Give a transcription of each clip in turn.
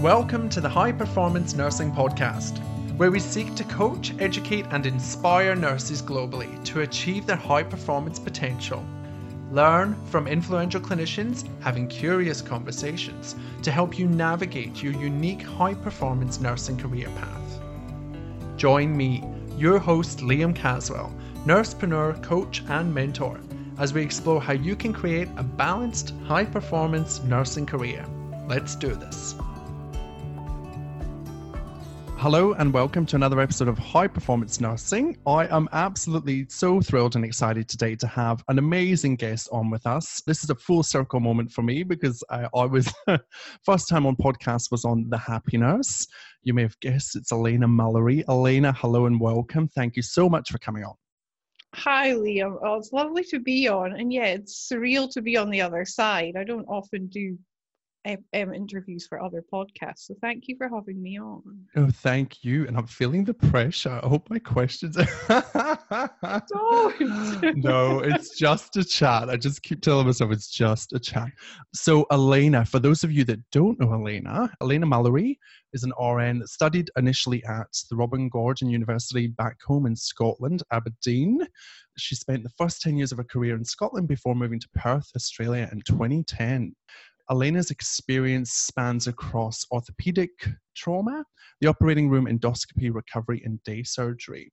Welcome to the High Performance Nursing Podcast, where we seek to coach, educate, and inspire nurses globally to achieve their high performance potential. Learn from influential clinicians having curious conversations to help you navigate your unique high performance nursing career path. Join me, your host Liam Caswell, nursepreneur, coach, and mentor, as we explore how you can create a balanced, high performance nursing career. Let's do this. Hello and welcome to another episode of High Performance Nursing. I am absolutely so thrilled and excited today to have an amazing guest on with us. This is a full circle moment for me because I, I was first time on podcast was on The Happy Nurse. You may have guessed it's Elena Mallory. Elena, hello and welcome. Thank you so much for coming on. Hi, Liam. Oh, it's lovely to be on. And yeah, it's surreal to be on the other side. I don't often do um, interviews for other podcasts. So thank you for having me on. Oh, thank you. And I'm feeling the pressure. I hope my questions. No, it's just a chat. I just keep telling myself it's just a chat. So, Elena, for those of you that don't know Elena, Elena Mallory is an RN that studied initially at the Robert Gordon University back home in Scotland, Aberdeen. She spent the first 10 years of her career in Scotland before moving to Perth, Australia in 2010. Elena's experience spans across orthopedic trauma, the operating room endoscopy, recovery, and day surgery.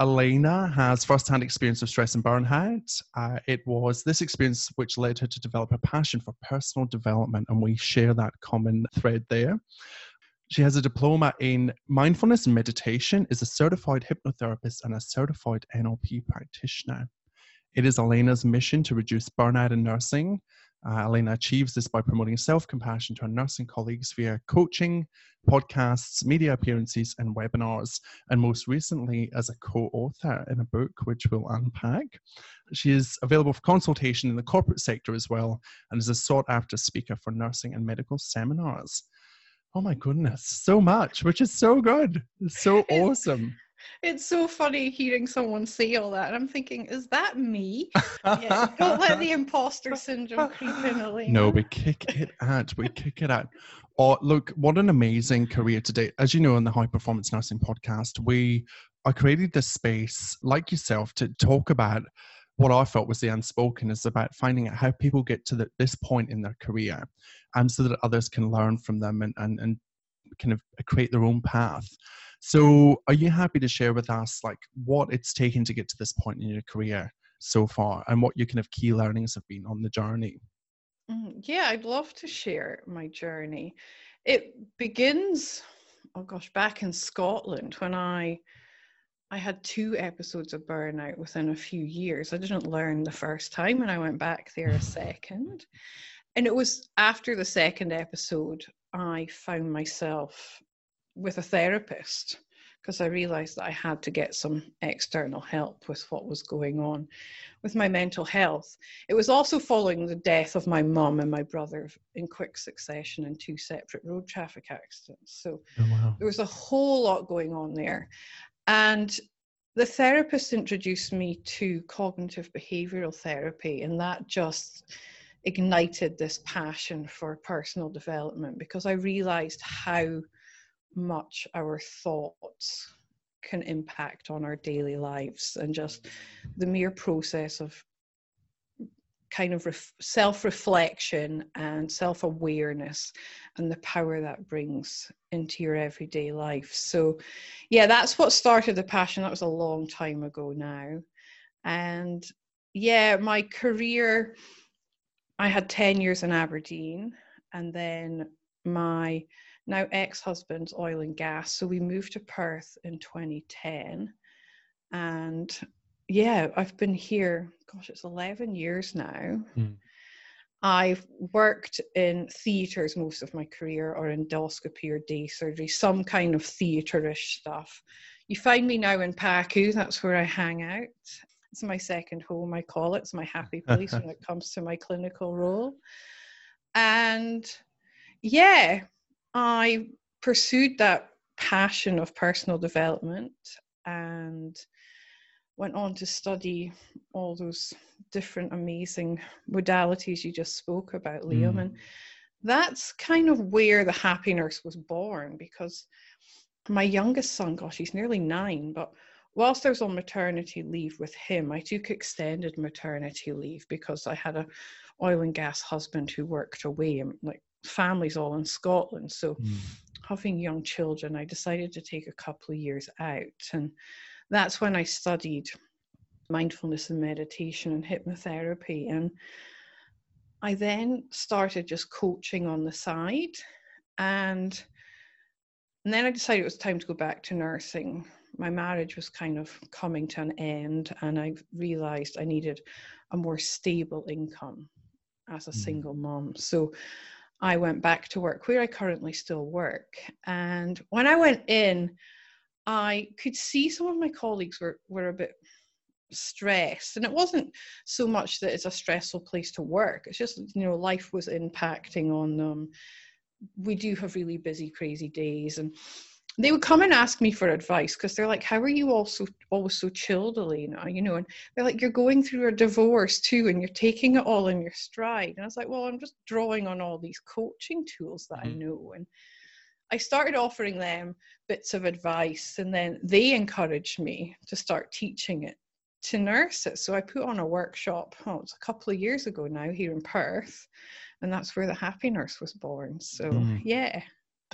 Elena has first-hand experience of stress and burnout. Uh, it was this experience which led her to develop a passion for personal development, and we share that common thread there. She has a diploma in mindfulness and meditation, is a certified hypnotherapist, and a certified NLP practitioner. It is Elena's mission to reduce burnout in nursing uh, Elena achieves this by promoting self compassion to her nursing colleagues via coaching, podcasts, media appearances, and webinars, and most recently as a co author in a book which we'll unpack. She is available for consultation in the corporate sector as well, and is a sought after speaker for nursing and medical seminars. Oh my goodness, so much, which is so good. It's so awesome it's so funny hearing someone say all that. And I'm thinking, is that me? yeah, don't let the imposter syndrome creep in, Elena. No, we kick it out. We kick it out. Oh, look, what an amazing career today. As you know, in the High Performance Nursing podcast, we I created this space, like yourself, to talk about what I felt was the unspoken is about finding out how people get to the, this point in their career and so that others can learn from them and, and, and kind of create their own path. So, are you happy to share with us like what it's taken to get to this point in your career so far, and what your kind of key learnings have been on the journey? Mm, yeah, I'd love to share my journey. It begins, oh gosh, back in Scotland when I I had two episodes of burnout within a few years. I didn't learn the first time, and I went back there a second. And it was after the second episode I found myself with a therapist because I realized that I had to get some external help with what was going on with my mental health. It was also following the death of my mum and my brother in quick succession in two separate road traffic accidents. So oh, wow. there was a whole lot going on there. And the therapist introduced me to cognitive behavioral therapy, and that just ignited this passion for personal development because I realized how much our thoughts can impact on our daily lives and just the mere process of kind of ref- self-reflection and self-awareness and the power that brings into your everyday life. So yeah that's what started the passion. That was a long time ago now. And yeah my career i had 10 years in aberdeen and then my now ex-husband's oil and gas so we moved to perth in 2010 and yeah i've been here gosh it's 11 years now. Mm. i've worked in theatres most of my career or endoscopy or day surgery some kind of theaterish stuff. You find me now in pacu that's where i hang out. It's my second home i call it. It's my happy place when it comes to my clinical role. And yeah I pursued that passion of personal development and went on to study all those different amazing modalities you just spoke about, Liam. Mm. And that's kind of where the happy nurse was born because my youngest son, gosh, he's nearly nine, but whilst I was on maternity leave with him, I took extended maternity leave because I had a oil and gas husband who worked away and like families all in Scotland. So mm. having young children, I decided to take a couple of years out. And that's when I studied mindfulness and meditation and hypnotherapy. And I then started just coaching on the side. And, and then I decided it was time to go back to nursing my marriage was kind of coming to an end, and I realized I needed a more stable income as a mm. single mom. So I went back to work where I currently still work. And when I went in, I could see some of my colleagues were, were a bit stressed. And it wasn't so much that it's a stressful place to work, it's just, you know, life was impacting on them. We do have really busy, crazy days. And they would come and ask me for advice because they're like, "How are you also always so chilled, Elena?" You know, and they're like, "You're going through a divorce too, and you're taking it all in your stride." And I was like, "Well, I'm just drawing on all these coaching tools that mm-hmm. I know." And I started offering them bits of advice, and then they encouraged me to start teaching it to nurses. So I put on a workshop. Oh, it's a couple of years ago now here in Perth, and that's where the Happy Nurse was born. So mm. yeah.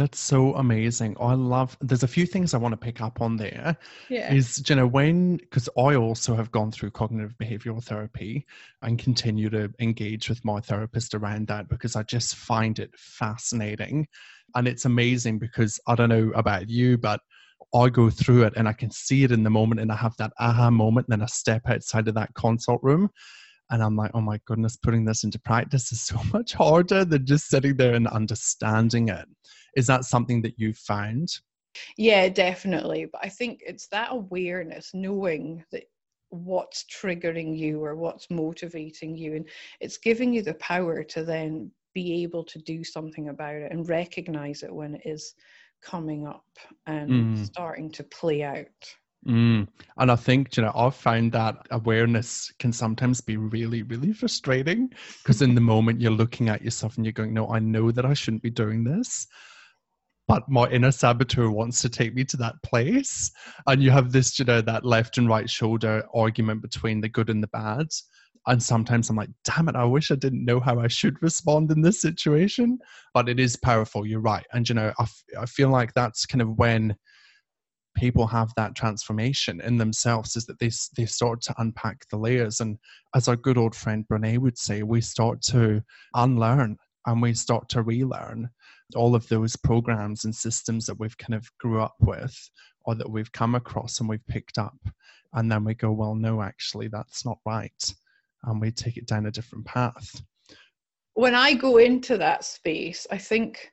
That's so amazing. I love. There's a few things I want to pick up on there. Yeah. Is you know when because I also have gone through cognitive behavioral therapy and continue to engage with my therapist around that because I just find it fascinating, and it's amazing because I don't know about you, but I go through it and I can see it in the moment, and I have that aha moment, and then I step outside of that consult room, and I'm like, oh my goodness, putting this into practice is so much harder than just sitting there and understanding it. Is that something that you've found? Yeah, definitely. But I think it's that awareness, knowing that what's triggering you or what's motivating you, and it's giving you the power to then be able to do something about it and recognize it when it is coming up and mm. starting to play out. Mm. And I think, you know, I've found that awareness can sometimes be really, really frustrating because in the moment you're looking at yourself and you're going, no, I know that I shouldn't be doing this but my inner saboteur wants to take me to that place. And you have this, you know, that left and right shoulder argument between the good and the bad. And sometimes I'm like, damn it, I wish I didn't know how I should respond in this situation. But it is powerful, you're right. And, you know, I, f- I feel like that's kind of when people have that transformation in themselves is that they, they start to unpack the layers. And as our good old friend Brene would say, we start to unlearn and we start to relearn all of those programs and systems that we've kind of grew up with or that we've come across and we've picked up. And then we go well no actually that's not right. And we take it down a different path. When i go into that space i think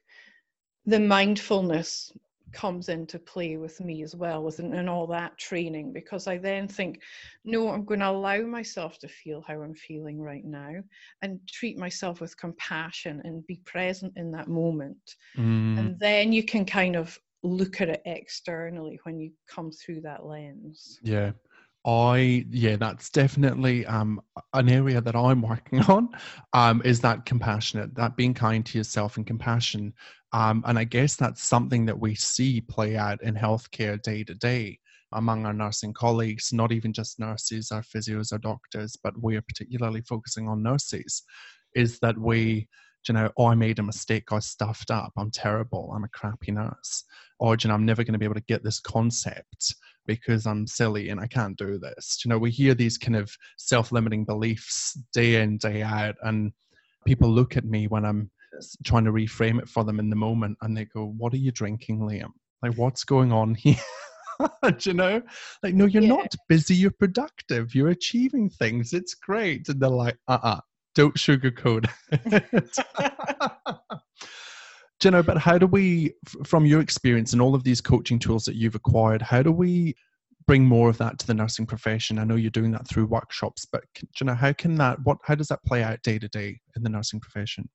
the mindfulness comes into play with me as well with and all that training because I then think, no, I'm going to allow myself to feel how I'm feeling right now and treat myself with compassion and be present in that moment. Mm. And then you can kind of look at it externally when you come through that lens. Yeah. I yeah, that's definitely um, an area that I'm working on. Um, is that compassionate, that being kind to yourself and compassion, um, and I guess that's something that we see play out in healthcare day to day among our nursing colleagues. Not even just nurses, our physios, our doctors, but we are particularly focusing on nurses. Is that we you know, oh, I made a mistake, I stuffed up, I'm terrible, I'm a crappy nurse, or you know, I'm never going to be able to get this concept because I'm silly and I can't do this. You know, we hear these kind of self-limiting beliefs day in, day out, and people look at me when I'm trying to reframe it for them in the moment, and they go, "What are you drinking, Liam? Like, what's going on here?" you know, like, no, you're yeah. not busy. You're productive. You're achieving things. It's great. And they're like, uh, uh-uh, uh don't sugarcoat it. know, but how do we, from your experience and all of these coaching tools that you've acquired, how do we bring more of that to the nursing profession? I know you're doing that through workshops, but Jenna, how can that, what, how does that play out day to day in the nursing profession?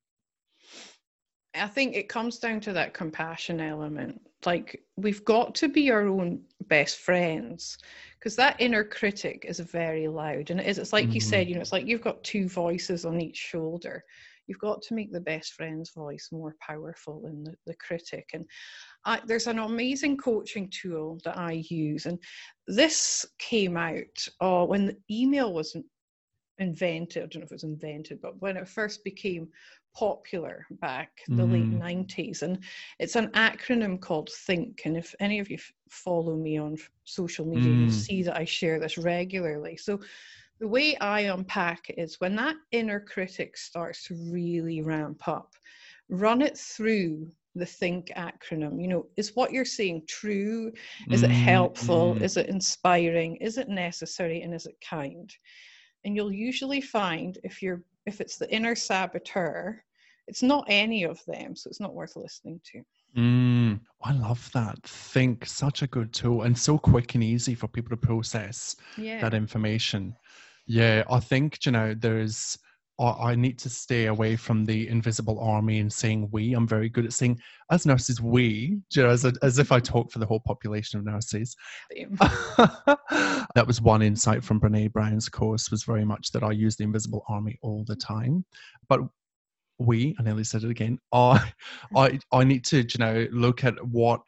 I think it comes down to that compassion element. Like we've got to be our own best friends because that inner critic is very loud and it is it's like mm-hmm. you said you know it's like you've got two voices on each shoulder you've got to make the best friend's voice more powerful than the, the critic. And I, there's an amazing coaching tool that I use, and this came out uh, when the email was invented. I don't know if it was invented, but when it first became popular back the mm. late 90s and it's an acronym called think and if any of you f- follow me on social media mm. you'll see that i share this regularly so the way i unpack it is when that inner critic starts to really ramp up run it through the think acronym you know is what you're saying true is mm. it helpful mm. is it inspiring is it necessary and is it kind and you'll usually find if you're if it's the inner saboteur, it's not any of them, so it's not worth listening to. Mm, I love that. Think such a good tool and so quick and easy for people to process yeah. that information. Yeah, I think you know there's. I need to stay away from the invisible army and saying we. I'm very good at saying as nurses we, you know, as, a, as if I talk for the whole population of nurses. that was one insight from Brene Brown's course was very much that I use the invisible army all the time. But we, I nearly said it again, I, I, I need to, you know, look at what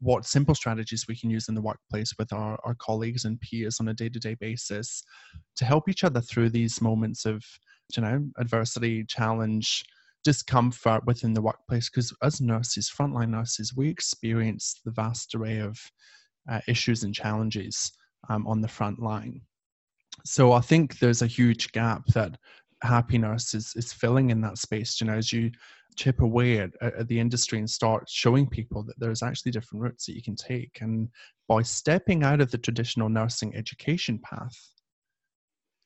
what simple strategies we can use in the workplace with our, our colleagues and peers on a day-to-day basis to help each other through these moments of you know adversity challenge discomfort within the workplace. Because as nurses frontline nurses we experience the vast array of uh, issues and challenges um, on the front line. So i think there's a huge gap that happy nurse is, is filling in that space you know as you chip away at, at the industry and start showing people that there's actually different routes that you can take and by stepping out of the traditional nursing education path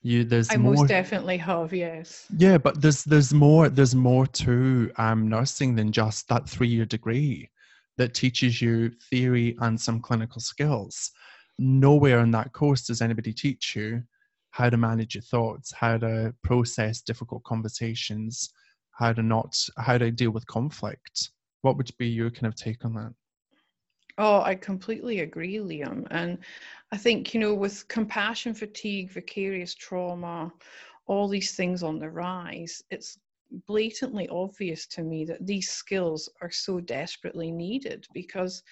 you there's I more, most definitely have, yes. Yeah, but there's there's more there's more to um, nursing than just that three year degree that teaches you theory and some clinical skills. Nowhere in that course does anybody teach you how to manage your thoughts, how to process difficult conversations, how to not how to deal with conflict. What would be your kind of take on that? Oh, I completely agree, Liam. And I think, you know, with compassion fatigue, vicarious trauma, all these things on the rise, it's blatantly obvious to me that these skills are so desperately needed because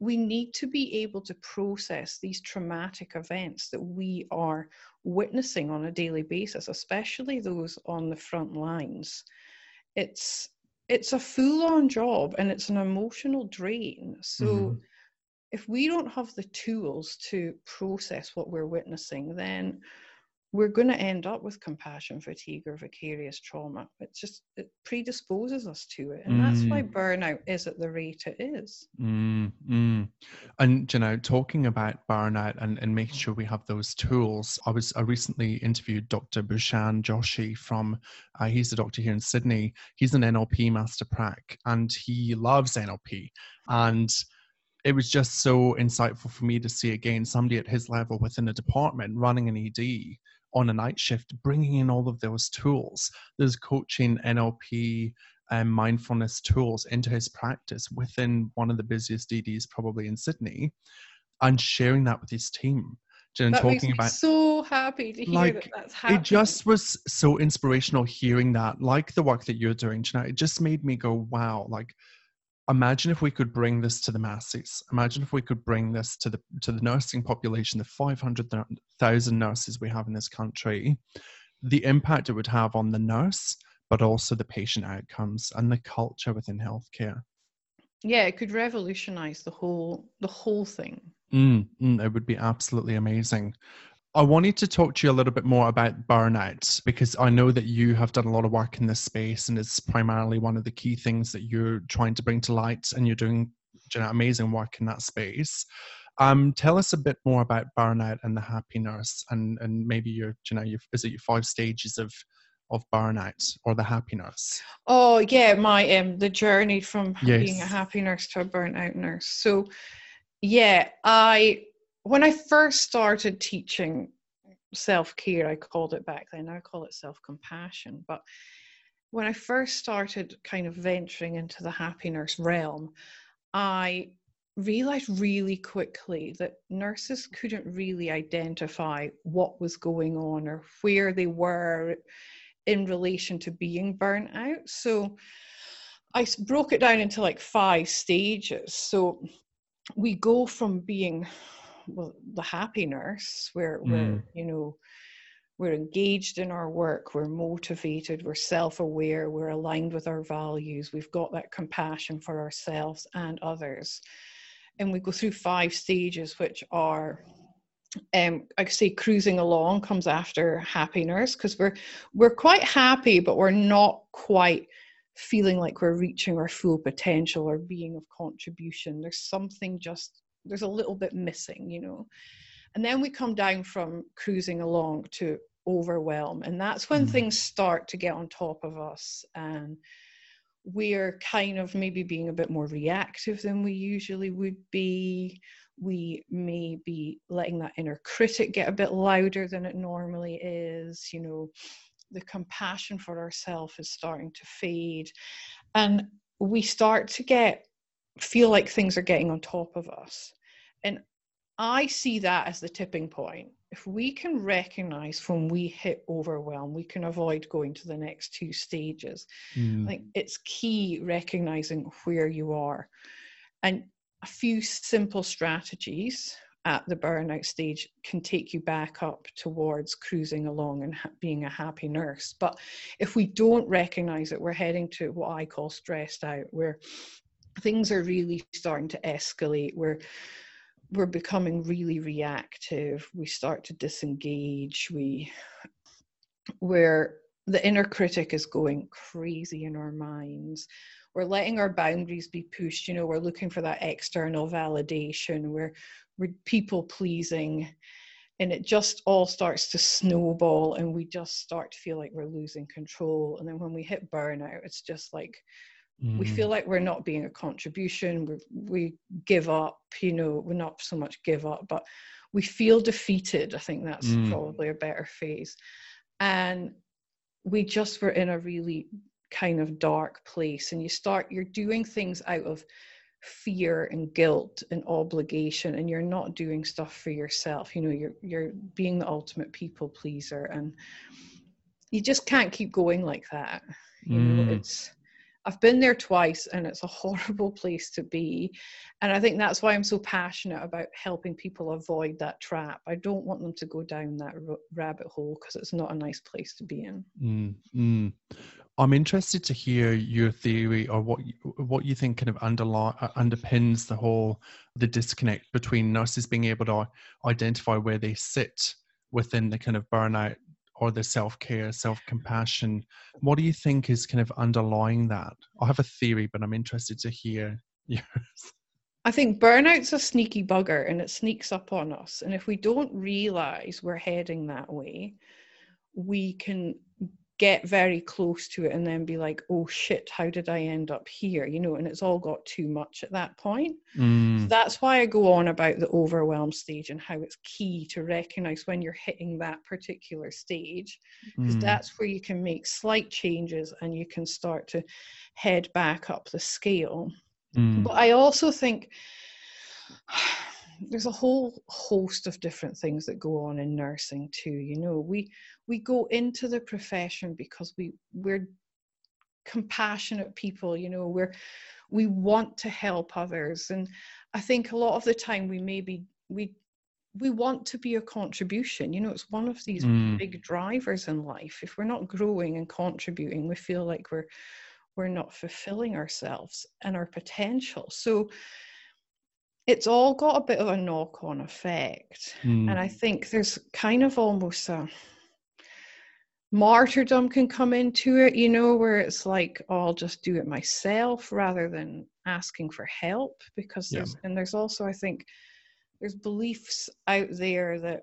we need to be able to process these traumatic events that we are witnessing on a daily basis, especially those on the front lines. It's it's a full-on job and it's an emotional drain. So mm-hmm. if we don't have the tools to process what we're witnessing, then we're going to end up with compassion fatigue or vicarious trauma. It just it predisposes us to it, and mm. that's why mm. burnout is at the rate it is. Mm, mm. And you know, talking about burnout and, and making sure we have those tools. I was I recently interviewed Dr. Bhushan Joshi from uh, he's a doctor here in Sydney. He's an NLP master prac, and he loves NLP and it was just so insightful for me to see again somebody at his level within a department running an ED on a night shift, bringing in all of those tools, those coaching, NLP, and mindfulness tools into his practice within one of the busiest EDs probably in Sydney, and sharing that with his team. And that talking about so happy to hear like, that that's happening. It just was so inspirational hearing that, like the work that you're doing, Jeanette. It just made me go, wow, like imagine if we could bring this to the masses. Imagine if we could bring this to the to the nursing population the 500,000 nurses we have in this country the impact it would have on the nurse but also the patient outcomes and the culture within healthcare. Yeah it could revolutionize the whole the whole thing. Mm, mm, it would be absolutely amazing I wanted to talk to you a little bit more about burnout because I know that you have done a lot of work in this space and it's primarily one of the key things that you're trying to bring to light and you're doing you know, amazing work in that space. Um, tell us a bit more about burnout and the happy nurse and, and maybe your, you know, your, is it your five stages of of burnout or the happy nurse? Oh yeah, my um the journey from yes. being a happy nurse to a burnout nurse. So yeah, I when I first started teaching self care, I called it back then, I call it self compassion. But when I first started kind of venturing into the happy nurse realm, I realized really quickly that nurses couldn't really identify what was going on or where they were in relation to being burnt out. So I broke it down into like five stages. So we go from being well the happy nurse where mm. we're you know we're engaged in our work we're motivated we're self-aware we're aligned with our values we've got that compassion for ourselves and others and we go through five stages which are um, I say cruising along comes after happiness because we're we're quite happy, but we're not quite feeling like we're reaching our full potential or being of contribution. There's something just there's a little bit missing, you know. And then we come down from cruising along to overwhelm, and that's when mm. things start to get on top of us and we're kind of maybe being a bit more reactive than we usually would be. We may be letting that inner critic get a bit louder than it normally is. You know, the compassion for ourselves is starting to fade. And we start to get feel like things are getting on top of us. And I see that as the tipping point. If we can recognize when we hit overwhelm, we can avoid going to the next two stages. Mm. I think it's key recognizing where you are. And a few simple strategies at the burnout stage can take you back up towards cruising along and ha- being a happy nurse. But if we don't recognize it, we're heading to what I call stressed out, where things are really starting to escalate. We're we're becoming really reactive. We start to disengage. We where the inner critic is going crazy in our minds. We're letting our boundaries be pushed. You know, we're looking for that external validation. We're we're people pleasing and it just all starts to snowball and we just start to feel like we're losing control and then when we hit burnout it's just like mm. we feel like we're not being a contribution we we give up you know we're not so much give up but we feel defeated i think that's mm. probably a better phase and we just were in a really kind of dark place and you start you're doing things out of fear and guilt and obligation and you're not doing stuff for yourself you know you're you're being the ultimate people pleaser and you just can't keep going like that you mm. know it's I've been there twice and it's a horrible place to be. And I think that's why I'm so passionate about helping people avoid that trap. I don't want them to go down that rabbit hole because it's not a nice place to be in. Mm, mm. I'm interested to hear your theory or what you, what you think kind of underlie, uh, underpins the whole the disconnect between nurses being able to identify where they sit within the kind of burnout or the self-care self-compassion what do you think is kind of underlying that i have a theory but i'm interested to hear yours I think burnout's a sneaky bugger and it sneaks up on us. And if we don't realize we're heading that way, we can get very close to it and then be like, oh shit, how did I end up here? You know, and it's all got too much at that point. Mm. So that's why I go on about the overwhelm stage and how it's key to recognize when you're hitting that particular stage, because mm. that's where you can make slight changes and you can start to head back up the scale. Mm. But I also think there's a whole host of different things that go on in nursing too you know we we go into the profession because we we're compassionate people you know we're we want to help others and i think a lot of the time we maybe we we want to be a contribution you know it's one of these mm. big drivers in life if we're not growing and contributing we feel like we're we're not fulfilling ourselves and our potential so it's all got a bit of a knock on effect. Mm. And I think there's kind of almost a martyrdom can come into it, you know, where it's like, oh, I'll just do it myself rather than asking for help. Because there's, yeah. and there's also, I think, there's beliefs out there that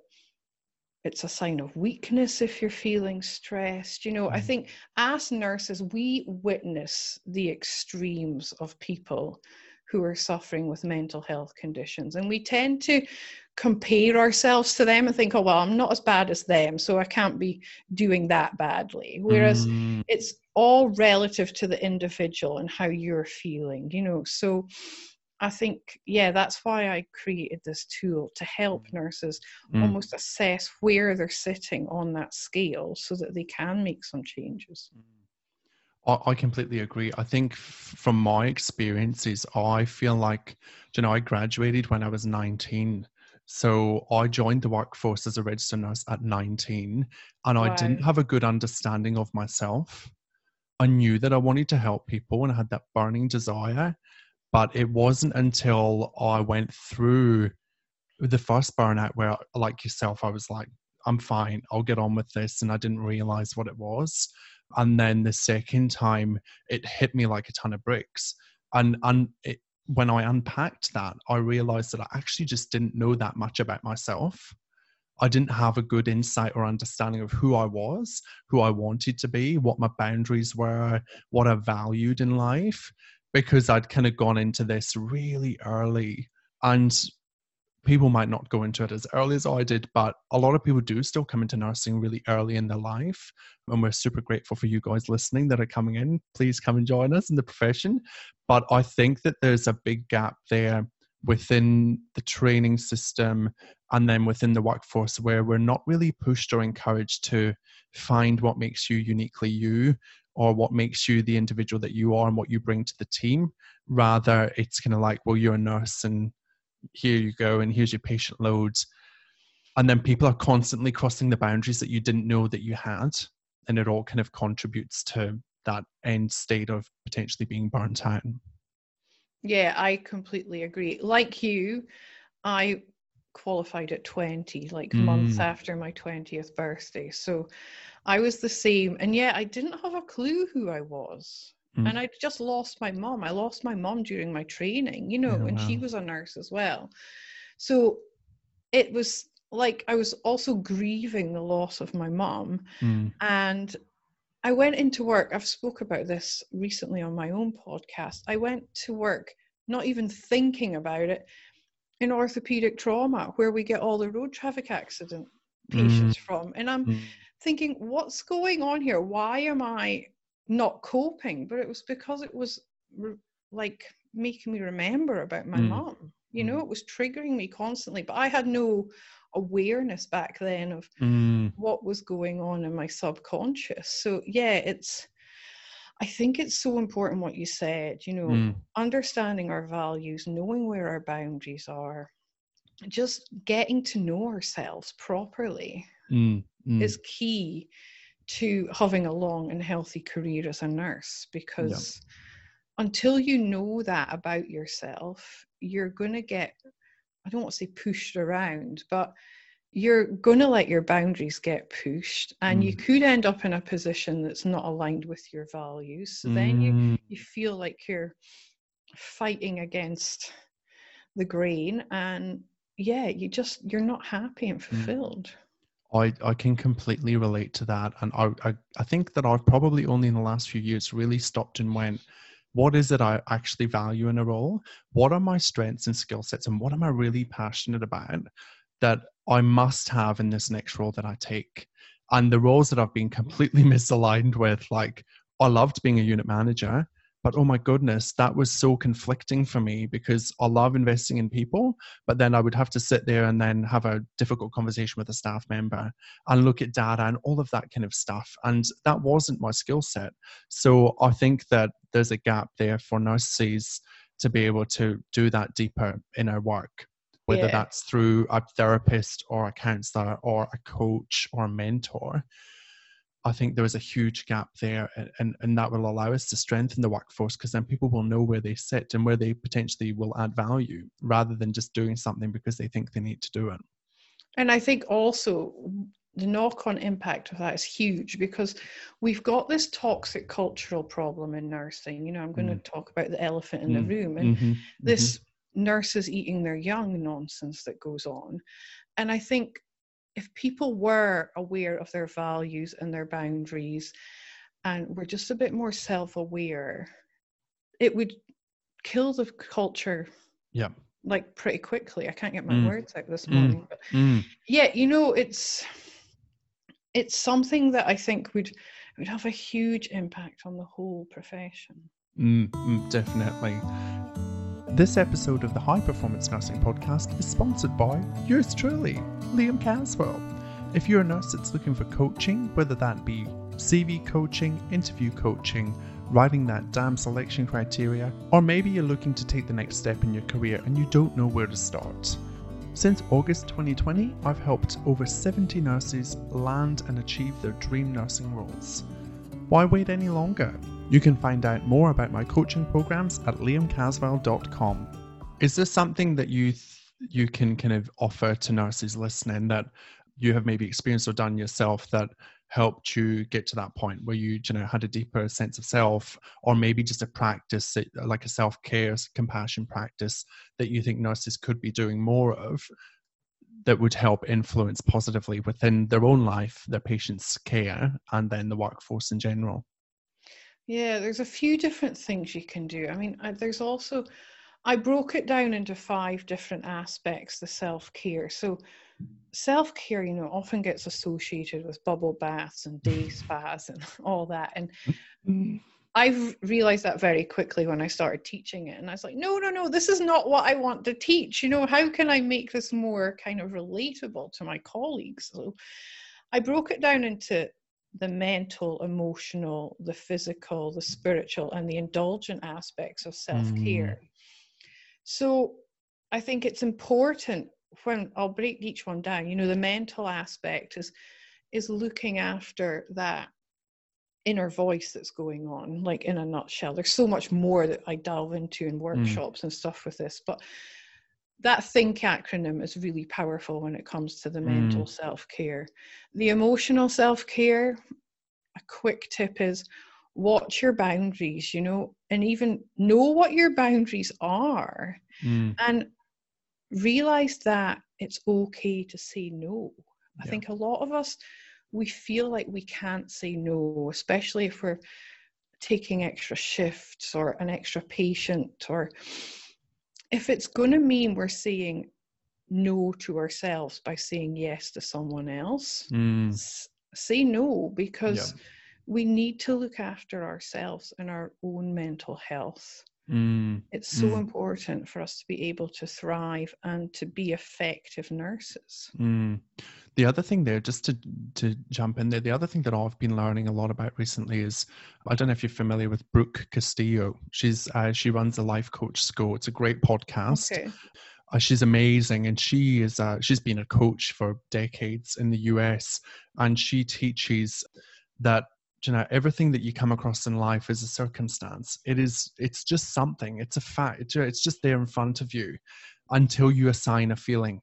it's a sign of weakness if you're feeling stressed. You know, mm. I think as nurses, we witness the extremes of people who are suffering with mental health conditions. And we tend to compare ourselves to them and think, oh, well, I'm not as bad as them, so I can't be doing that badly. Whereas mm. it's all relative to the individual and how you're feeling, you know. So I think, yeah, that's why I created this tool to help Mm. nurses Mm. almost assess where they're sitting on that scale so that they can make some changes. I, I completely agree. I think from my experiences, I feel like, you know, I graduated when I was 19. So I joined the workforce as a registered nurse at 19, and I didn't have a good understanding of myself. I knew that I wanted to help people and I had that burning desire, but it wasn't until I went through the first burnout where, like yourself, I was like, I'm fine, I'll get on with this. And I didn't realize what it was. And then the second time, it hit me like a ton of bricks. And, and it, when I unpacked that, I realized that I actually just didn't know that much about myself. I didn't have a good insight or understanding of who I was, who I wanted to be, what my boundaries were, what I valued in life, because I'd kind of gone into this really early. And people might not go into it as early as I did, but a lot of people do still come into nursing really early in their life. And we're super grateful for you guys listening that are coming in. Please come and join us in the profession. But I think that there's a big gap there within the training system and then within the workforce where we're not really pushed or encouraged to find what makes you uniquely you or what makes you the individual that you are and what you bring to the team. Rather, it's kind of like, well, you're a nurse and here you go and here's your patient loads and then people are constantly crossing the boundaries that you didn't know that you had and it all kind of contributes to that end state of potentially being burnt out Yeah, I completely agree. Like you, I qualified at 20, like months Mm. after my 20th birthday. So I was the same. And yeah, I didn't have a clue who I was. Mm. And I just lost my mom. I lost my mom during my training, you know, Yeah, and she was a nurse as well. So it was like I was also grieving the loss of my mom. Mm. And I went into work. I've spoke about this recently on my own podcast. I went to work not even thinking about it in orthopedic trauma, where we get all the road traffic accident patients from. And I'm Mm. thinking, what's going on here? Why am I not coping? But it was because it was re- like making me remember about my Mm. mom. You know, Mm. it was triggering me constantly, but I had no awareness back then of Mm. what was going on in my subconscious. So yeah, it's I think it's so important what you said, you know, Mm. understanding our values, knowing where our boundaries are, just getting to know ourselves properly Mm. Mm. is key to having a long and healthy career as a nurse because until you know that about yourself, you're going to get, I don't want to say pushed around, but you're going to let your boundaries get pushed and you could end up in a position that's not aligned with your values. So then you, Mm. you feel like you're fighting against the grain and yeah, you just, you're not happy and fulfilled. I, I can completely relate to that. And I, I, I think that I've probably only in the last few years really stopped and went, what is it I actually value in a role? What are my strengths and skill sets? And what am I really passionate about that I must have in this next role that I take? And the roles that I've been completely misaligned with, like, I loved being a unit manager, but oh my goodness, that was so conflicting for me because I love investing in people, but then I would have to sit there and then have a difficult conversation with a staff member and look at data and all of that kind of stuff. And that wasn't my skill set. So I think that there's a gap there for nurses to be able to do that deeper in our work, whether Yeah. that's through a therapist or a counselor or a coach or a mentor. I think there is a huge gap there, and, and, and that will allow us to strengthen the workforce because then people will know where they sit and where they potentially will add value rather than just doing something because they think they need to do it. And I think also the knock on impact of that is huge because we've got this toxic cultural problem in nursing. You know, I'm going to talk about the elephant in Mm. the room and Mhm, this nurses eating their young nonsense that goes on. And I think if people were aware of their values and their boundaries and were just a bit more self aware, it would kill the culture Yeah. like pretty quickly. I can't get my Mm. words out this Mm. morning. But Mm, yeah you know it's it's something that i think would would have a huge impact on the whole profession mm, mm, definitely. This episode of the High Performance Nursing Podcast is sponsored by yours truly, Liam Caswell. If you're a nurse that's looking for coaching, whether that be CV coaching, interview coaching, writing that damn selection criteria, or maybe you're looking to take the next step in your career and you don't know where to start. Since August 2020, I've helped over 70 nurses land and achieve their dream nursing roles. Why wait any longer? You can find out more about my coaching programs at liamcaswell.com. Is there something that you th- you can kind of offer to nurses listening that you have maybe experienced or done yourself that helped you get to that point where you, you know had a deeper sense of self or maybe just a practice like a self-care compassion practice that you think nurses could be doing more of that would help influence positively within their own life their patients care and then the workforce in general yeah there's a few different things you can do i mean I, there's also i broke it down into five different aspects the self-care so self care, you know, often gets associated with bubble baths and day spas and all that. And mm. I've realized that very quickly when I started teaching it. And I was like, no, no, no, this is not what I want to teach. You know, how can I make this more kind of relatable to my colleagues? So I broke it down into the mental, emotional, the physical, the spiritual, and the indulgent aspects of self care. Mm. So I think it's important when I'll break each one down, you know, the mental aspect is is looking after that inner voice that's going on, like in a nutshell. There's so much more that I delve into in mm. workshops mm. and stuff with this, but that think acronym is really powerful when it comes to the mm. mental self-care. The emotional self-care, a quick tip is watch your boundaries, you know, and even know what your boundaries are. Mm. And realize that it's okay to say no. I yeah. think a lot of us, we feel like we can't say no, especially if we're taking extra shifts or an extra patient, or if it's going to mean we're saying no to ourselves by saying yes to someone else, mm. say no because yeah. we need to look after ourselves and our own mental health. Mm, it's so mm. important for us to be able to thrive and to be effective nurses. The other thing there, just to to jump in there, the other thing that I've been learning a lot about recently is I don't know if you're familiar with Brooke Castillo. She's uh, she runs a life coach school. It's a great podcast. Okay. Uh, she's amazing, and she is uh, she's been a coach for decades in the US, and she teaches that you know everything that you come across in life is a circumstance it is it's just something it's a fact it's just there in front of you until you assign a feeling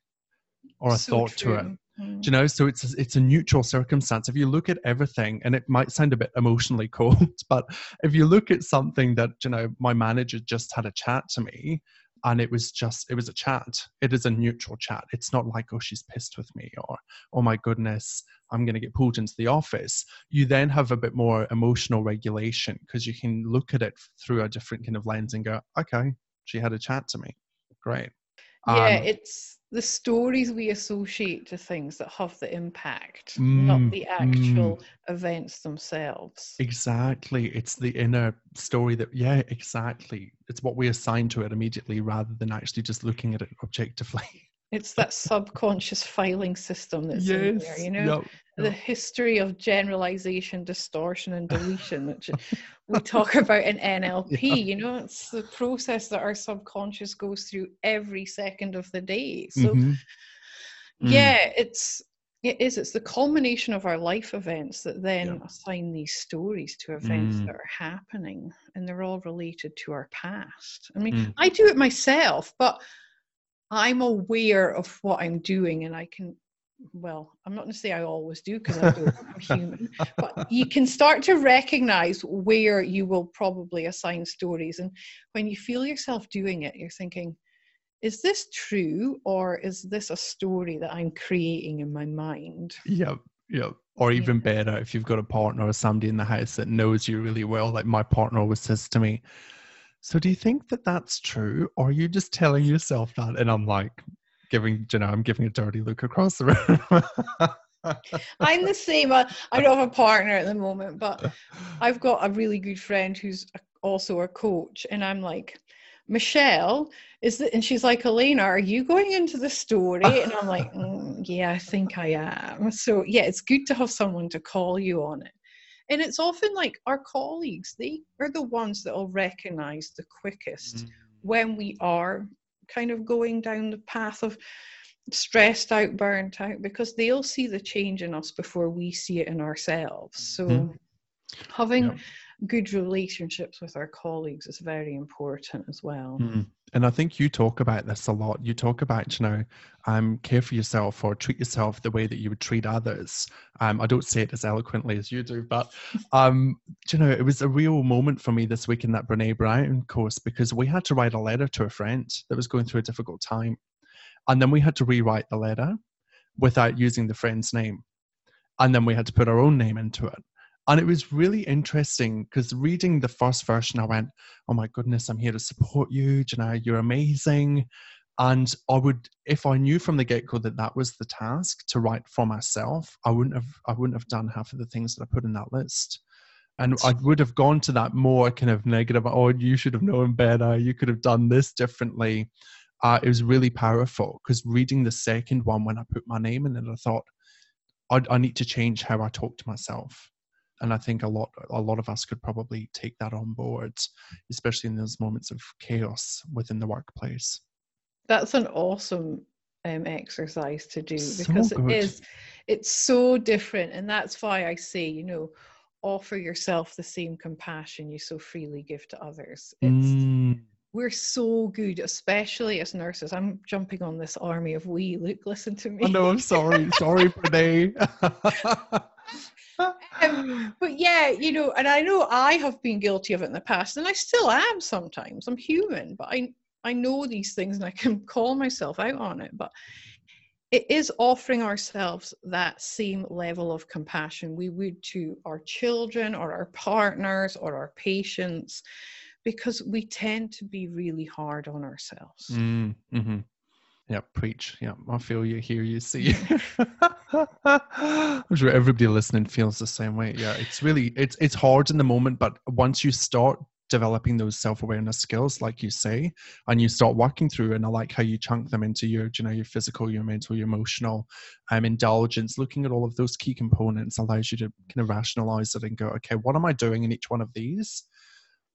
or a so thought true. to it. mm. you know? So it's it's a neutral circumstance. If you look at everything and it might sound a bit emotionally cold but if you look at something that you know my manager just had a chat to me and it was just it was a chat. It is a neutral chat. It's not like oh she's pissed with me or oh my goodness i'm going to get pulled into the office. You then have a bit more emotional regulation because you can look at it through a different kind of lens and go okay she had a chat to me. Great. Yeah um, it's the stories we associate to things that have the impact, mm, not the actual mm, events themselves. Exactly. It's the inner story that, yeah, exactly. It's what we assign to it immediately rather than actually just looking at it objectively. It's that subconscious filing system that's yes, in there, you know? Yep, the history of generalization, distortion, and deletion, which we talk about in NLP. Yeah. You know, it's the process that our subconscious goes through every second of the day. So, mm-hmm. yeah, it's it is. It's the culmination of our life events that then yeah. assign these stories to events mm. that are happening, and they're all related to our past. I mean, mm. I do it myself, but I'm aware of what I'm doing, and I can well, I'm not going to say I always do because I don't, I'm human, but you can start to recognize where you will probably assign stories. And when you feel yourself doing it, you're thinking, is this true or is this a story that I'm creating in my mind? Yep, yep. Or even yeah. better, if you've got a partner or somebody in the house that knows you really well, like my partner always says to me, so do you think that that's true or are you just telling yourself that and i'm like giving you know i'm giving a dirty look across the room i'm the same I, I don't have a partner at the moment but i've got a really good friend who's also a coach and i'm like Michelle, is that, and she's like, Elena, are you going into the story? And I'm like, mm, yeah, I think I am. So yeah, it's good to have someone to call you on it. And it's often like our colleagues, they are the ones that will recognize the quickest mm. when we are kind of going down the path of stressed out, burnt out, because they'll see the change in us before we see it in ourselves. So mm. having yeah good relationships with our colleagues is very important as well. Mm. And I think you talk about this a lot. You talk about, you know, um, care for yourself or treat yourself the way that you would treat others. Um, I don't say it as eloquently as you do, but um, you know, it was a real moment for me this week in that Brene Brown course because we had to write a letter to a friend that was going through a difficult time, and then we had to rewrite the letter without using the friend's name, and then we had to put our own name into it. And it was really interesting because reading the first version, I went, Oh my goodness, I'm here to support you. Janai, you're amazing. And I would, if I knew from the get go that that was the task to write for myself, I wouldn't have, I wouldn't have done half of the things that I put in that list. And I would have gone to that more kind of negative, oh, you should have known better. You could have done this differently. Uh, it was really powerful because reading the second one when I put my name in it, I thought, I, I need to change how I talk to myself and I think a lot a lot of us could probably take that on board, especially in those moments of chaos within the workplace. That's an awesome um, exercise to do because it is it's so different, and that's why I say you know offer yourself the same compassion you so freely give to others. It's mm. we're so good, especially as nurses. I'm jumping on this army of we. Luke, listen to me. Oh, no, I'm sorry. sorry, Brene. um, but yeah, you know, and I know I have been guilty of it in the past, and I still am sometimes. I'm human, but I I know these things and I can call myself out on it. But it is offering ourselves that same level of compassion we would to our children or our partners or our patients because we tend to be really hard on ourselves. Mm, mm-hmm. Yeah, preach. Yeah, I feel you, hear you, see you. I'm sure everybody listening feels the same way. Yeah, it's really it's it's hard in the moment, but once you start developing those self-awareness skills, like you say, and you start working through, and I like how you chunk them into your, you know, your physical, your mental, your emotional, um, indulgence. Looking at all of those key components allows you to kind of rationalize it and go, okay, what am I doing in each one of these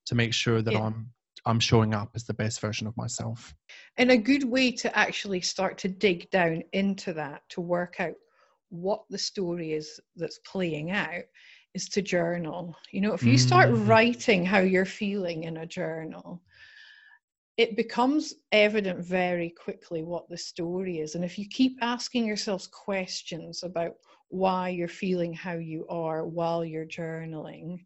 to make sure that yeah. I'm I'm showing up as the best version of myself. And a good way to actually start to dig down into that to work out what the story is that's playing out is to journal. You know, if you start mm. writing how you're feeling in a journal, it becomes evident very quickly what the story is. And if you keep asking yourselves questions about why you're feeling how you are while you're journaling,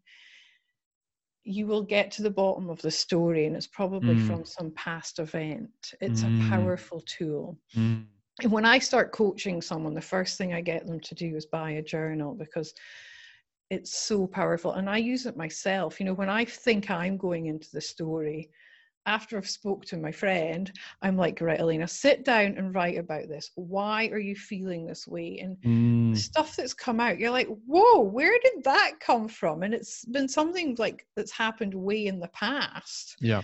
you will get to the bottom of the story and it's probably mm. from some past event it's mm. a powerful tool mm. and when i start coaching someone the first thing i get them to do is buy a journal because it's so powerful and i use it myself you know when i think i'm going into the story after I've spoke to my friend, I'm like, right, Elena, sit down and write about this. Why are you feeling this way? And mm. stuff that's come out, you're like, whoa, where did that come from? And it's been something like that's happened way in the past. Yeah.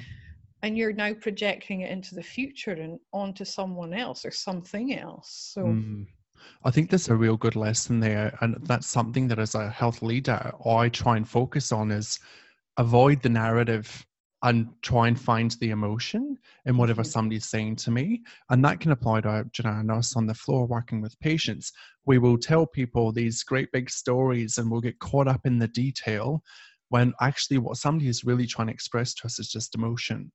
And you're now projecting it into the future and onto someone else or something else. So mm. I think there's a real good lesson there. And that's something that as a health leader, I try and focus on is avoid the narrative and try and find the emotion in whatever mm-hmm. somebody's saying to me. And that can apply to you know, us on the floor working with patients. We will tell people these great big stories and we'll get caught up in the detail when actually what somebody is really trying to express to us is just emotion.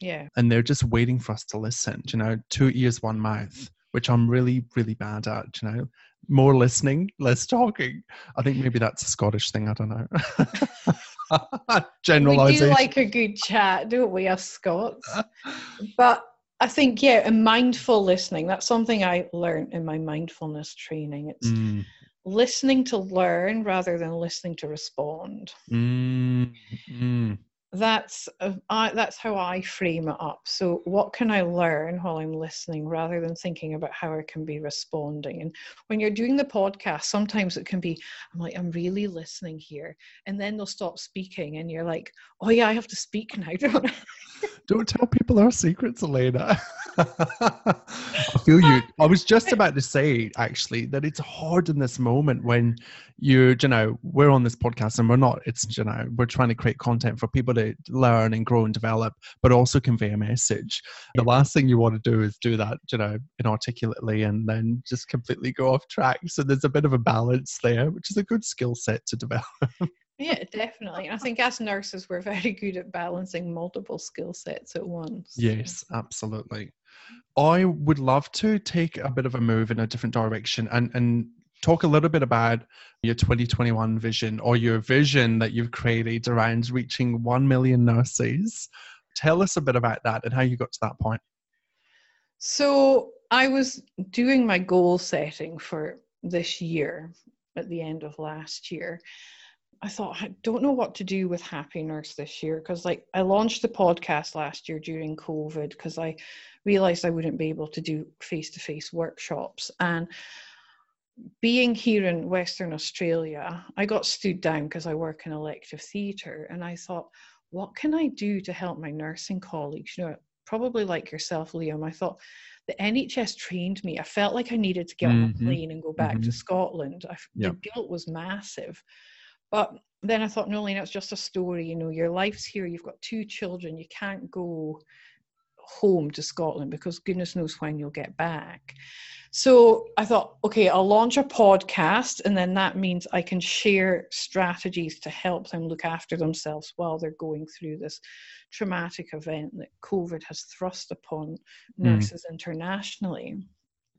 Yeah. And they're just waiting for us to listen, you know, two ears, one mouth, which I'm really, really bad at, you know. More listening, less talking. I think maybe that's a Scottish thing, I don't know. Generalization. We do like a good chat, don't we, us Scots? but I think, yeah, and mindful listening, that's something I learned in my mindfulness training. It's mm. listening to learn rather than listening to respond. Mm. Mm that's uh, I, that's how I frame it up. So, what can I learn while I'm listening, rather than thinking about how I can be responding? And when you're doing the podcast, sometimes it can be, I'm like, I'm really listening here, and then they'll stop speaking, and you're like, oh yeah, I have to speak now, don't I? Don't tell people our secrets, Elena. I feel you. I was just about to say, actually, that it's hard in this moment when you, you know, we're on this podcast and we're not, it's, you know, we're trying to create content for people to learn and grow and develop, but also convey a message. The last thing you want to do is do that, you know, inarticulately and then just completely go off track. So there's a bit of a balance there, which is a good skill set to develop. Yeah, definitely. I think as nurses, we're very good at balancing multiple skill sets at once. Yes, absolutely. I would love to take a bit of a move in a different direction and, and talk a little bit about your 2021 vision or your vision that you've created around reaching 1 million nurses. Tell us a bit about that and how you got to that point. So, I was doing my goal setting for this year at the end of last year. I thought, I don't know what to do with Happy Nurse this year because, like, I launched the podcast last year during COVID because I realized I wouldn't be able to do face to face workshops. And being here in Western Australia, I got stood down because I work in elective theatre. And I thought, what can I do to help my nursing colleagues? You know, probably like yourself, Liam, I thought the NHS trained me. I felt like I needed to get mm-hmm. on a mm-hmm. plane and go back mm-hmm. to Scotland. I, yep. The guilt was massive. But then I thought, no, Lena, it's just a story. You know, your life's here. You've got two children. You can't go home to Scotland because goodness knows when you'll get back. So I thought, okay, I'll launch a podcast, and then that means I can share strategies to help them look after themselves while they're going through this traumatic event that COVID has thrust upon mm. nurses internationally.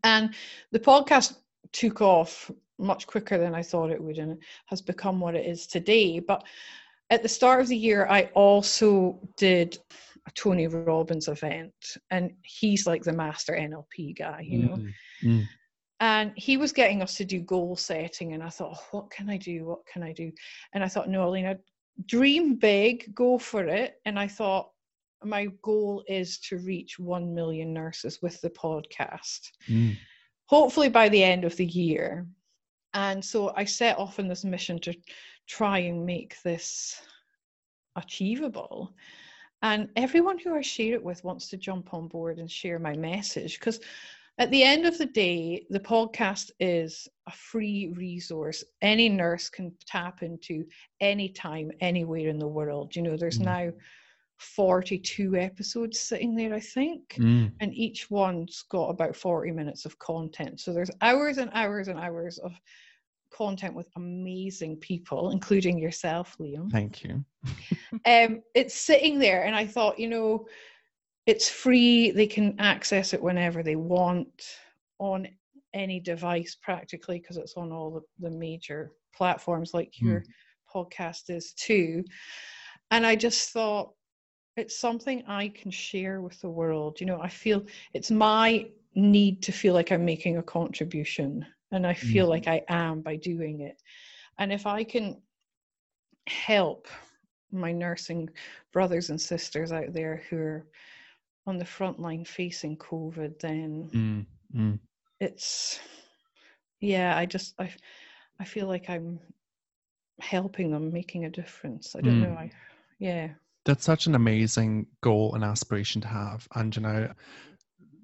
And the podcast took off much quicker than I thought it would, and has become what it is today. But at the start of the year, I also did a Tony Robbins event, and he's like the master NLP guy, you know. Mm-hmm. Mm. And he was getting us to do goal setting, and I thought, oh, what can I do? What can I do? And I thought, no, Alina, dream big, go for it. And I thought, my goal is to reach 1 million nurses with the podcast, mm. hopefully by the end of the year. And so I set off on this mission to try and make this achievable. And everyone who I share it with wants to jump on board and share my message because at the end of the day, the podcast is a free resource any nurse can tap into anytime, anywhere in the world. You know, there's mm. now 42 episodes sitting there, I think, mm. and each one's got about 40 minutes of content. So there's hours and hours and hours of content with amazing people, including yourself, Liam. Thank you. um, it's sitting there, and I thought, you know, it's free. They can access it whenever they want on any device practically because it's on all the, the major platforms like mm. your podcast is too. And I just thought, it's something I can share with the world. You know, I feel it's my need to feel like I'm making a contribution and I feel mm. like I am by doing it. And if I can help my nursing brothers and sisters out there who are on the front line facing COVID, then mm. Mm. it's yeah, I just I I feel like I'm helping them, making a difference. I don't know. Mm. I yeah. That's such an amazing goal and aspiration to have. And you know,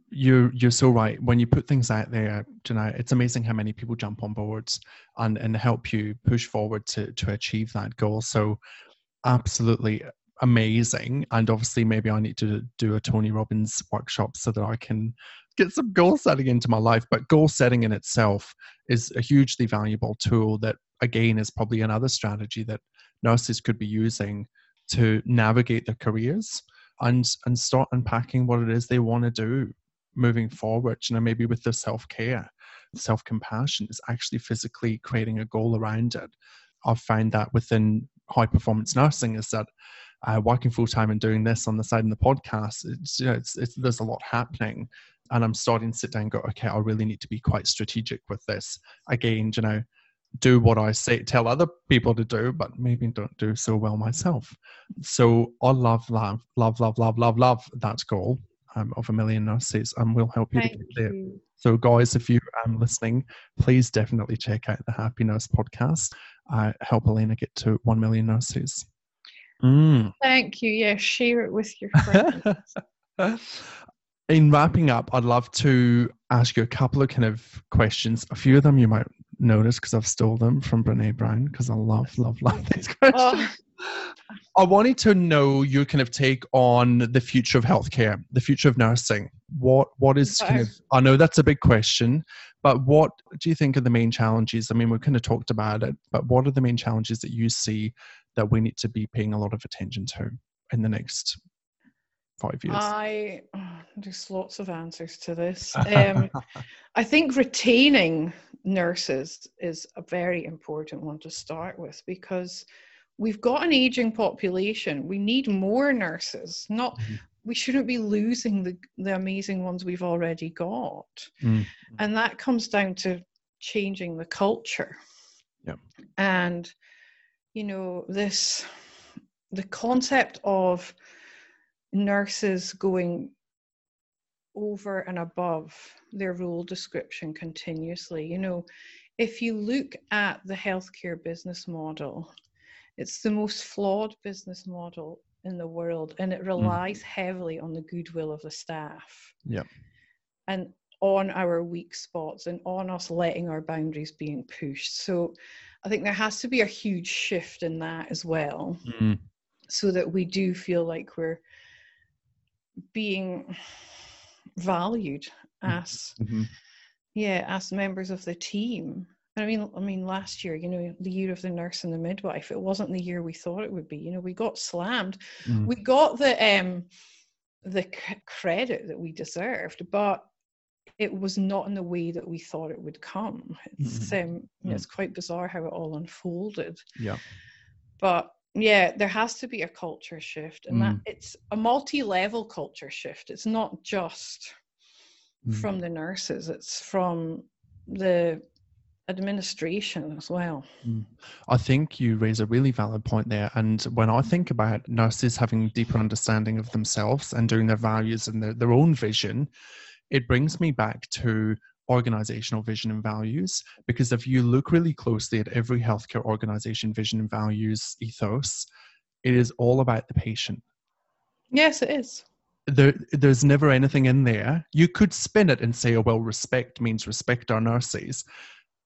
you're you're so right. When you put things out there, you know, it's amazing how many people jump on boards and and help you push forward to to achieve that goal. So absolutely amazing. And obviously maybe I need to do a Tony Robbins workshop so that I can get some goal setting into my life. But goal setting in itself is a hugely valuable tool that again is probably another strategy that nurses could be using to navigate their careers and and start unpacking what it is they want to do moving forward, you know, maybe with the self care, self compassion is actually physically creating a goal around it. I've found that within high performance nursing is that uh, working full time and doing this on the side in the podcast, it's, you know, it's, it's, there's a lot happening. And I'm starting to sit down and go, okay, I really need to be quite strategic with this. Again, you know, do what I say, tell other people to do, but maybe don't do so well myself. So I love, love, love, love, love, love, love that goal um, of a million nurses and we'll help you Thank to get there. You. So, guys, if you are listening, please definitely check out the Happy Nurse podcast. Uh, help Elena get to 1 million nurses. Mm. Thank you. Yeah, share it with your friends. In wrapping up, I'd love to ask you a couple of kind of questions. A few of them you might notice because I've stole them from Brene Brown because I love, love, love these oh. questions. oh, I wanted to know your kind of take on the future of healthcare, the future of nursing. What what is kind of I know that's a big question, but what do you think are the main challenges? I mean, we've kind of talked about it, but what are the main challenges that you see that we need to be paying a lot of attention to in the next five years? I oh, there's lots of answers to this. Um, I think retaining nurses is a very important one to start with because we've got an aging population. We need more nurses. Not Mhm. we shouldn't be losing the the amazing ones we've already got. Mm. And that comes down to changing the culture. Yeah, And you know, this the concept of nurses going over and above their role description continuously. You know, if you look at the healthcare business model, it's the most flawed business model in the world and it relies heavily on the goodwill of the staff. Yep. And on our weak spots and on us letting our boundaries being pushed. So I think there has to be a huge shift in that as well Mm. so that we do feel like we're being valued as Mhm. yeah as members of the team i mean i mean last year you know the year of the nurse and the midwife it wasn't the year we thought it would be you know we got slammed Mm. we got the um the c- credit that we deserved but it was not in the way that we thought it would come it's um you know, Mm. it's quite bizarre how it all unfolded Yeah. but yeah there has to be a culture shift and that Mm. it's a multi-level culture shift it's not just Mm. from the nurses it's from the administration as well I think you raise a really valid point there. And when I think about nurses having deeper understanding of themselves and doing their values and their, their own vision, it brings me back to organizational vision and values. Because if you look really closely at every healthcare organization vision and values ethos, it is all about the patient. yes it is There, there's never anything in there. You could spin it and say, oh, well, respect means respect our nurses.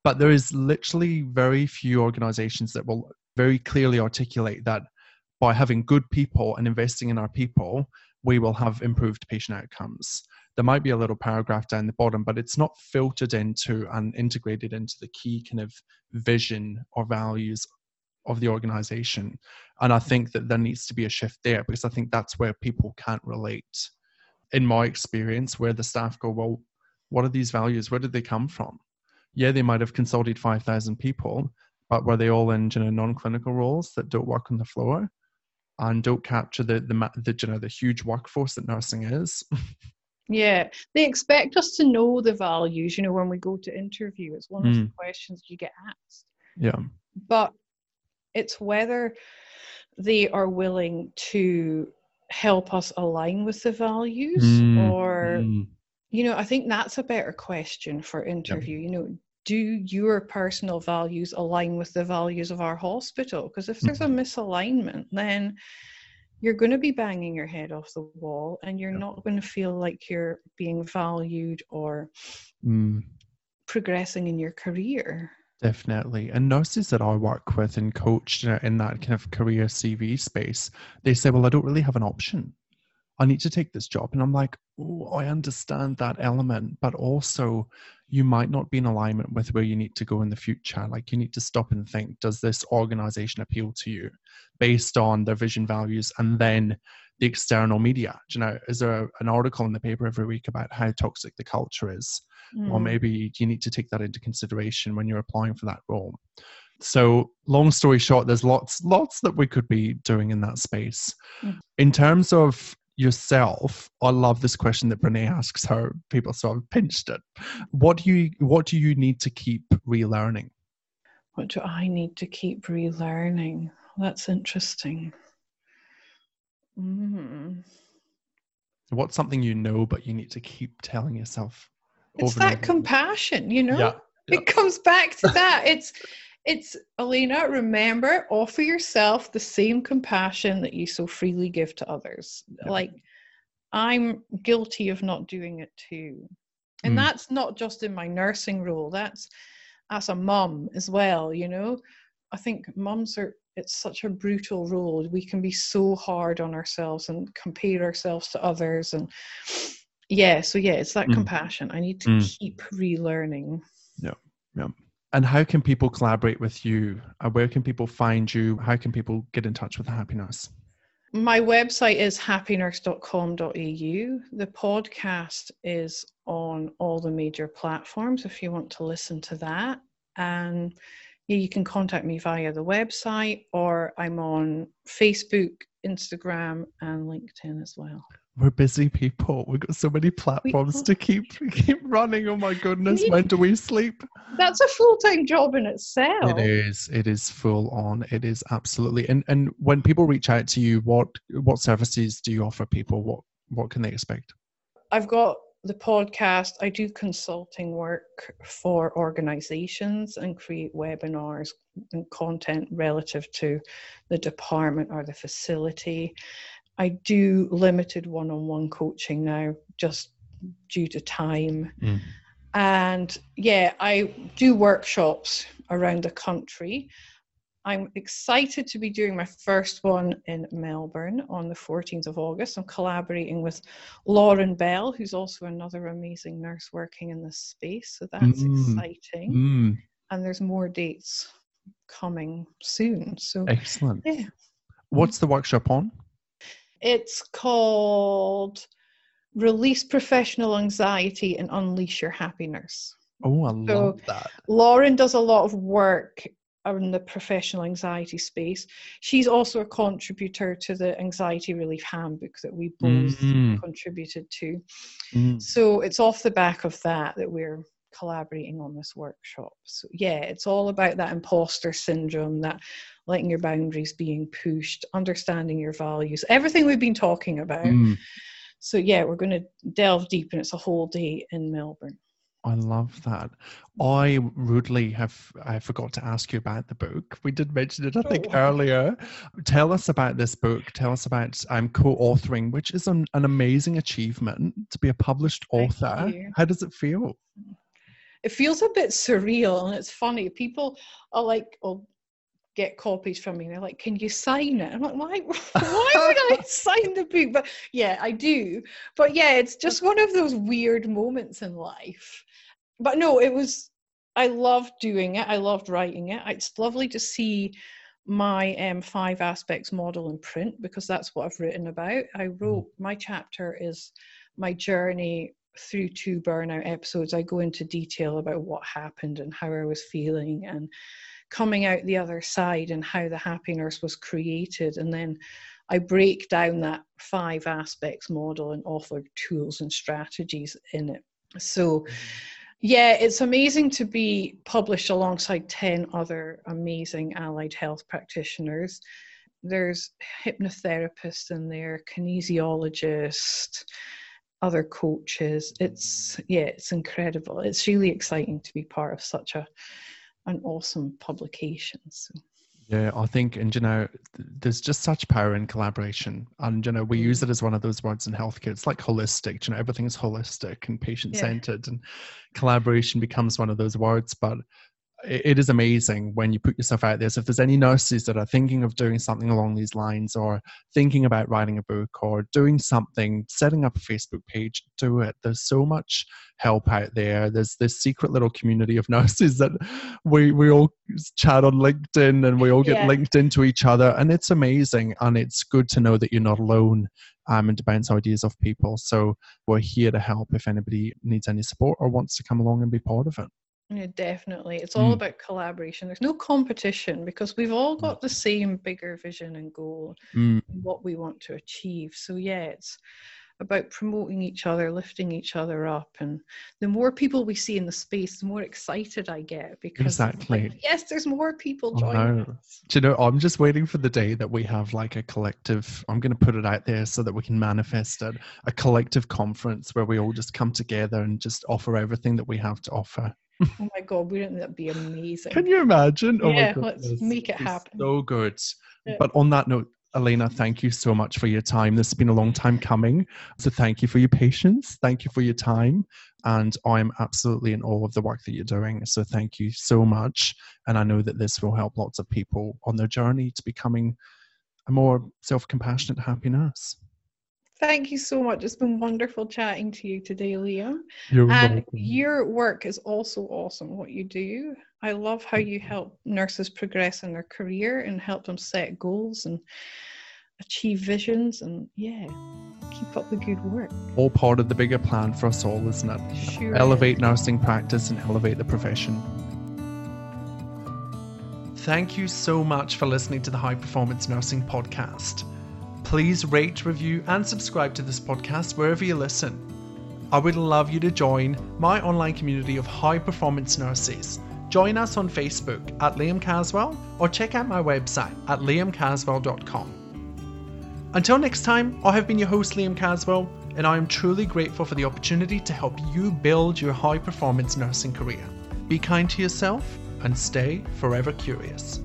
But there is literally very few organizations that will very clearly articulate that by having good people and investing in our people, we will have improved patient outcomes. There might be a little paragraph down the bottom, but it's not filtered into and integrated into the key kind of vision or values of the organization. And I think that there needs to be a shift there because I think that's where people can't relate. In my experience, where the staff go, well, what are these values? Where did they come from? Yeah, they might have consulted 5,000 people, but were they all in you know, non-clinical roles that don't work on the floor and don't capture the the, the you know the huge workforce that nursing is? yeah they expect us to know the values you know when we go to interview. It's one of the questions you get asked. Yeah. but it's whether they are willing to help us align with the values Mm, or mm, you know i think that's a better question for interview. You know do your personal values align with the values of our hospital? Because if there's a misalignment then you're going to be banging your head off the wall and you're Yeah. not going to feel like you're being valued or mm. progressing in your career Definitely. And nurses that I work with and coach in that kind of career CV space, they say, Well, I don't really have an option. I need to take this job. And I'm like, Oh, I understand that element, but also you might not be in alignment with where you need to go in the future. Like you need to stop and think, does this organization appeal to you based on their vision values and then the external media? Do you know, is there an article in the paper every week about how toxic the culture is? or Mm. maybe you need to take that into consideration when you're applying for that role. So, long story short, there's lots, lots that we could be doing in that space. Mm. In terms of yourself, I love this question that Brene asks her. People so i've pinched it. What do you, what do you need to keep relearning? What do I need to keep relearning? That's interesting. Mm. What's something you know but you need to keep telling yourself? It's that compassion, you know? Yeah, yeah. It comes back to that. It's It's Elena, remember, offer yourself the same compassion that you so freely give to others. Yeah. Like, I'm guilty of not doing it too. And Mm. that's not just in my nursing role, that's as a mum as well, you know. I think mums are, it's such a brutal role. We can be so hard on ourselves and compare ourselves to others. And yeah, so yeah, it's that Mm. compassion. I need to Mm. keep relearning. And how can people collaborate with you? Uh, where can people find you? How can people get in touch with Happy Nurse? My website is happynurse.com.au. The podcast is on all the major platforms if you want to listen to that. And you can contact me via the website or I'm on Facebook, Instagram, and LinkedIn as well. We're busy people. We've got so many platforms to keep keep running. Oh my goodness, need- when do we sleep? That's a full time job in itself. It is. It is full on. It is absolutely. And and when people reach out to you, what what services do you offer people? What what can they expect? I've got the podcast. I do consulting work for organizations and create webinars and content relative to the department or the facility. I do limited one on one coaching now, just due to time. Mm. And yeah, I do workshops around the country. I'm excited to be doing my first one in Melbourne on the 14th of August. I'm collaborating with Lauren Bell, who's also another amazing nurse working in this space. So that's Mm. exciting. Mm, And there's more dates coming soon. So excellent. yeah. What's the workshop on? It's called Release Professional Anxiety and Unleash Your Happiness. Oh, I love that. Lauren does a lot of work in the professional anxiety space. She's also a contributor to the Anxiety Relief Handbook that we both Mm, contributed to. mm. So it's off the back of that that we're collaborating on this workshop. So yeah, it's all about that imposter syndrome, that letting your boundaries being pushed, understanding your values, everything we've been talking about. Mm. So yeah, we're going to delve deep, and it's a whole day in Melbourne. I love that. I rudely have I forgot to ask you about the book. We did mention it, I think, Oh. earlier. Tell us about this book. Tell us about um, co-authoring, which is an, an amazing achievement to be a published author. How does it feel? It feels a bit surreal, and it's funny. People are like, "Oh." Get copies from me. They're like, "Can you sign it?" I'm like, "Why? Why would I sign the book?" But yeah, I do. But yeah, it's just one of those weird moments in life. But no, it was. I loved doing it. I loved writing it. It's lovely to see my um, five aspects model in print because that's what I've written about. I wrote my chapter is my journey through two burnout episodes. I go into detail about what happened and how I was feeling and coming out the other side and how the happy nurse was created. And then I break down that five aspects model and offer tools and strategies in it. So, yeah, it's amazing to be published alongside 10 other amazing allied health practitioners. There's hypnotherapists in there, kinesiologists, other coaches. It's yeah, it's incredible. It's really exciting to be part of such a an awesome publication. So Yeah, I think, and you know, there's just such power in collaboration. And you know, we use Mm. it as one of those words in healthcare. It's like holistic. You know, everything is holistic and patient centered, and collaboration becomes one of those words. But it, is amazing when you put yourself out there. So if there's any nurses that are thinking of doing something along these lines, or thinking about writing a book, or doing something, setting up a Facebook page, do it. There's so much help out there. There's this secret little community of nurses that we we all chat on LinkedIn and we all get Yeah. linked into each other, and it's amazing. And it's good to know that you're not alone. Um, and to bounce ideas off people. So we're here to help if anybody needs any support or wants to come along and be part of it. Yeah, definitely. It's all Mm. about collaboration. There's no competition because we've all got the same bigger vision and goal, Mm, and what we want to achieve. So yeah, it's about promoting each other, lifting each other up, and the more people we see in the space, the more excited I get because it's like, yes, there's more people I joining us. Do you know, I'm just waiting for the day that we have like a collective, I'm going to put it out there so that we can manifest it, a collective conference where we all just come together and just offer everything that we have to offer. Oh my god, wouldn't that be amazing? Can you imagine? Oh yeah, let's make it happen. So good. Yeah. But on that note, Elena, thank you so much for your time. This has been a long time coming. So thank you for your patience. Thank you for your time. And I'm absolutely in awe of the work that you're doing. So thank you so much. And I know that this will help lots of people on their journey to becoming a more self compassionate, happy nurse. Thank you so much. It's been wonderful chatting to you today, Liam. You're And welcome. your work is also awesome, what you do. I love how you help nurses progress in their career and help them set goals and achieve visions. And yeah, keep up the good work. All part of the bigger plan for us all, isn't it? Sure. elevate nursing practice and elevate the profession. Thank you so much for listening to the High Performance Nursing Podcast. Please rate, review, and subscribe to this podcast wherever you listen. I would love you to join my online community of high performance nurses. Join us on Facebook at Liam Caswell or check out my website at liamcaswell.com. Until next time, I have been your host, Liam Caswell, and I am truly grateful for the opportunity to help you build your high performance nursing career. Be kind to yourself and stay forever curious.